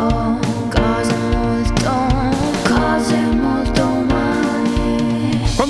Cose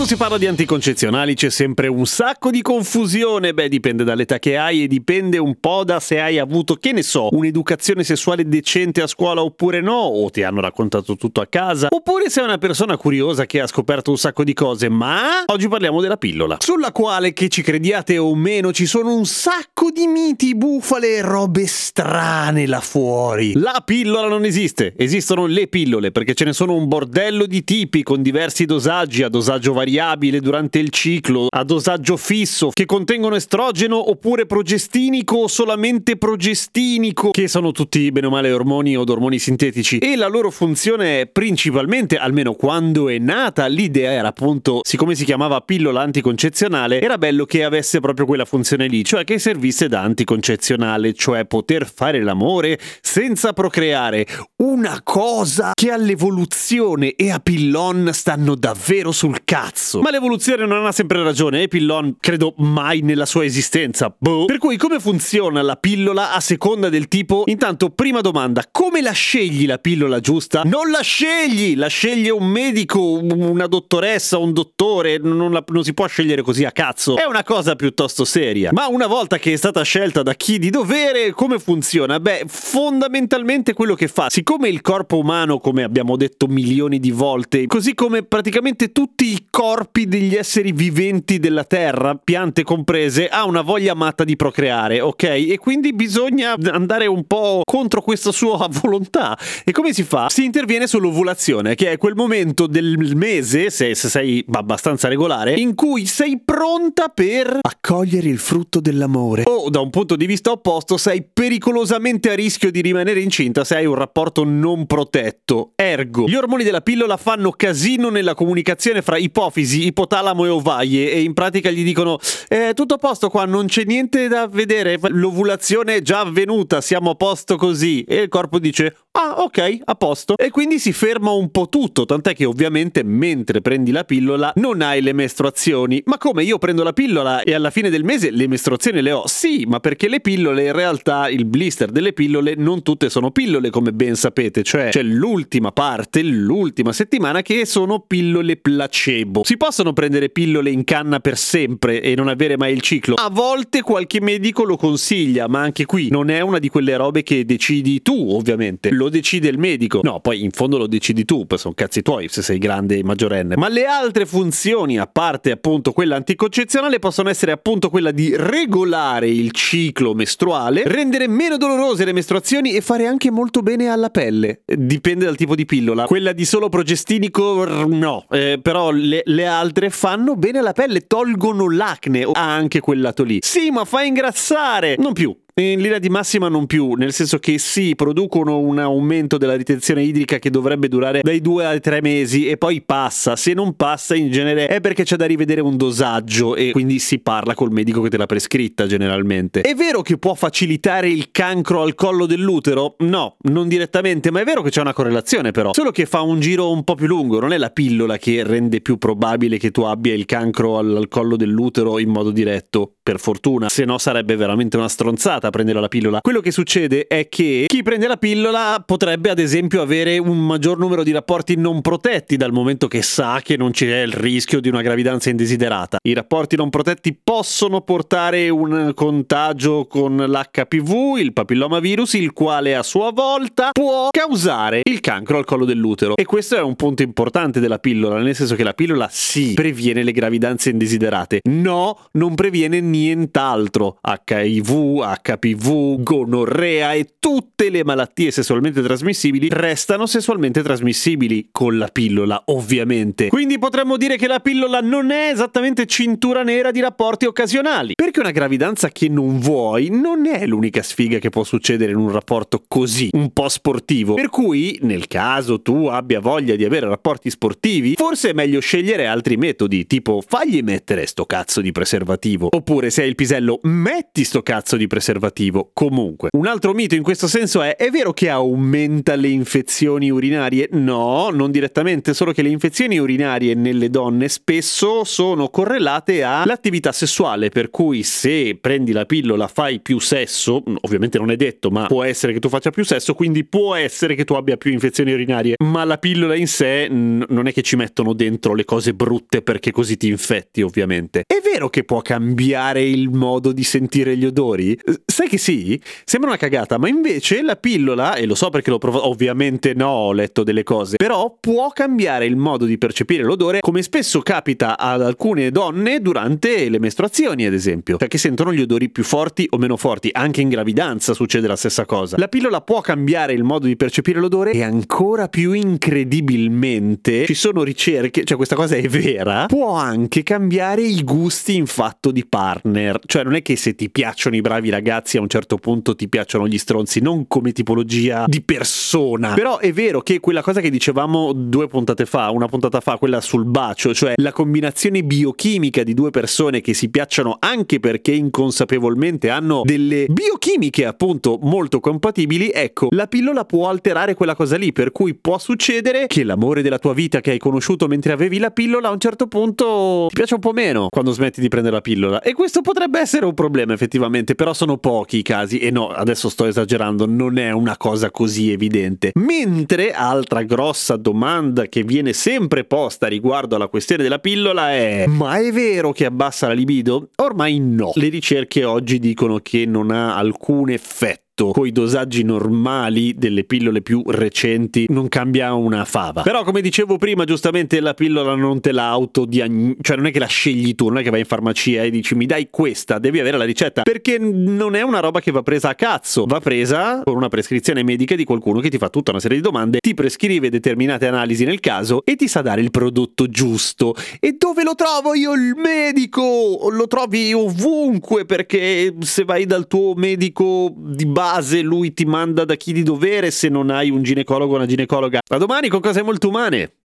Quando si parla di anticoncezionali c'è sempre un sacco di confusione. Beh, dipende dall'età che hai e dipende un po' da se hai avuto, che ne so, un'educazione sessuale decente a scuola oppure no, o ti hanno raccontato tutto a casa, oppure sei una persona curiosa che ha scoperto un sacco di cose. Ma oggi parliamo della pillola, sulla quale, che ci crediate o meno, ci sono un sacco di miti, bufale e robe strane là fuori. La pillola non esiste, esistono le pillole perché ce ne sono un bordello di tipi con diversi dosaggi a dosaggio variabile durante il ciclo, a dosaggio fisso, che contengono estrogeno oppure progestinico o solamente progestinico, che sono tutti bene o male ormoni o ormoni sintetici. E la loro funzione è principalmente, almeno quando è nata, l'idea era appunto, siccome si chiamava pillola anticoncezionale, era bello che avesse proprio quella funzione lì, cioè che servisse da anticoncezionale, cioè poter fare l'amore senza procreare. Una cosa che all'evoluzione e a Pillon stanno davvero sul cazzo. Ma l'evoluzione non ha sempre ragione e Pillon credo mai nella sua esistenza. Boh. Per cui come funziona la pillola a seconda del tipo? Intanto, prima domanda, come la scegli la pillola giusta? Non la scegli, la sceglie un medico, una dottoressa, un dottore, non, la- non si può scegliere così a cazzo. È una cosa piuttosto seria. Ma una volta che è stata scelta da chi di dovere, come funziona? Beh, fondamentalmente quello che fa, siccome il corpo umano, come abbiamo detto milioni di volte, così come praticamente tutti i corpi degli esseri viventi della Terra, piante comprese, ha una voglia matta di procreare, ok? E quindi bisogna andare un po' contro questa sua volontà. E come si fa? Si interviene sull'ovulazione, che è quel momento del mese, se, se sei abbastanza regolare, in cui sei pronta per accogliere il frutto dell'amore. O da un punto di vista opposto, sei pericolosamente a rischio di rimanere incinta se hai un rapporto non protetto. Ergo, gli ormoni della pillola fanno casino nella comunicazione fra ipofisi, ipotalamo e ovaie e in pratica gli dicono eh, tutto a posto qua, non c'è niente da vedere, l'ovulazione è già avvenuta, siamo a posto così. E il corpo dice ah ok, a posto. E quindi si ferma un po' tutto, tant'è che ovviamente mentre prendi la pillola non hai le mestruazioni. Ma come io prendo la pillola e alla fine del mese le mestruazioni le ho? Sì, ma perché le pillole in realtà il blister delle pillole non tutte sono pillole come ben sapete, cioè c'è l'ultima parte, l'ultima settimana che sono pillole placebo. Si possono prendere pillole in canna per sempre e non avere mai il ciclo? A volte qualche medico lo consiglia, ma anche qui non è una di quelle robe che decidi tu, ovviamente. Lo decide il medico. No, poi in fondo lo decidi tu, poi sono cazzi tuoi se sei grande e maggiorenne. Ma le altre funzioni, a parte appunto quella anticoncezionale, possono essere appunto quella di regolare il ciclo mestruale, rendere meno dolorose le mestruazioni e fare anche molto bene alla pelle. Dipende dal tipo di pillola. Quella di solo progestinico, no. Eh, però le, le altre fanno bene alla pelle, tolgono l'acne. Ha anche quel lato lì. Sì, ma fa ingrassare. Non più. In linea di massima non più, nel senso che sì, producono un aumento della ritenzione idrica che dovrebbe durare dai due ai tre mesi e poi passa. Se non passa in genere è perché c'è da rivedere un dosaggio e quindi si parla col medico che te l'ha prescritta generalmente. È vero che può facilitare il cancro al collo dell'utero? No, non direttamente, ma è vero che c'è una correlazione però. Solo che fa un giro un po' più lungo, non è la pillola che rende più probabile che tu abbia il cancro al, al collo dell'utero in modo diretto, per fortuna, se no sarebbe veramente una stronzata prendere la pillola. Quello che succede è che chi prende la pillola potrebbe ad esempio avere un maggior numero di rapporti non protetti dal momento che sa che non c'è il rischio di una gravidanza indesiderata. I rapporti non protetti possono portare un contagio con l'HPV, il papillomavirus, il quale a sua volta può causare il cancro al collo dell'utero. E questo è un punto importante della pillola, nel senso che la pillola sì previene le gravidanze indesiderate, no, non previene nient'altro. HIV, l'HPV, gonorrea e tutte le malattie sessualmente trasmissibili restano sessualmente trasmissibili con la pillola, ovviamente. Quindi potremmo dire che la pillola non è esattamente cintura nera di rapporti occasionali, perché una gravidanza che non vuoi non è l'unica sfiga che può succedere in un rapporto così, un po' sportivo. Per cui, nel caso tu abbia voglia di avere rapporti sportivi, forse è meglio scegliere altri metodi, tipo fagli mettere sto cazzo di preservativo, oppure se hai il pisello metti sto cazzo di preservativo. Comunque, un altro mito in questo senso è è vero che aumenta le infezioni urinarie? No, non direttamente, solo che le infezioni urinarie nelle donne spesso sono correlate all'attività sessuale, per cui se prendi la pillola fai più sesso, ovviamente non è detto, ma può essere che tu faccia più sesso, quindi può essere che tu abbia più infezioni urinarie, ma la pillola in sé n- non è che ci mettono dentro le cose brutte perché così ti infetti, ovviamente. È vero che può cambiare il modo di sentire gli odori? Sai che sì? Sembra una cagata, ma invece la pillola, e lo so perché l'ho provato, ovviamente no, ho letto delle cose, però può cambiare il modo di percepire l'odore, come spesso capita ad alcune donne durante le mestruazioni, ad esempio, che sentono gli odori più forti o meno forti, anche in gravidanza succede la stessa cosa. La pillola può cambiare il modo di percepire l'odore e ancora più incredibilmente ci sono ricerche, cioè questa cosa è vera, può anche cambiare i gusti in fatto di partner, cioè non è che se ti piacciono i bravi ragazzi a un certo punto ti piacciono gli stronzi, non come tipologia di persona. Però è vero che quella cosa che dicevamo due puntate fa, una puntata fa, quella sul bacio, cioè la combinazione biochimica di due persone che si piacciono anche perché inconsapevolmente hanno delle biochimiche appunto molto compatibili, ecco, la pillola può alterare quella cosa lì, per cui può succedere che l'amore della tua vita che hai conosciuto mentre avevi la pillola a un certo punto ti piace un po' meno quando smetti di prendere la pillola. E questo potrebbe essere un problema effettivamente, però sono pochi i casi e no, adesso sto esagerando, non è una cosa così evidente. Mentre altra grossa domanda che viene sempre posta riguardo alla questione della pillola è ma è vero che abbassa la libido? Ormai no. Le ricerche oggi dicono che non ha alcun effetto coi dosaggi normali delle pillole più recenti non cambia una fava. Però come dicevo prima, giustamente la pillola non te la autodiagnosti, cioè non è che la scegli tu, non è che vai in farmacia e dici mi dai questa, devi avere la ricetta, perché non è una roba che va presa a cazzo, va presa con una prescrizione medica di qualcuno che ti fa tutta una serie di domande, ti prescrive determinate analisi nel caso e ti sa dare il prodotto giusto. E dove lo trovo io il medico? Lo trovi ovunque perché se vai dal tuo medico di base lui ti manda da chi di dovere se non hai un ginecologo o una ginecologa. A domani con cose molto umane.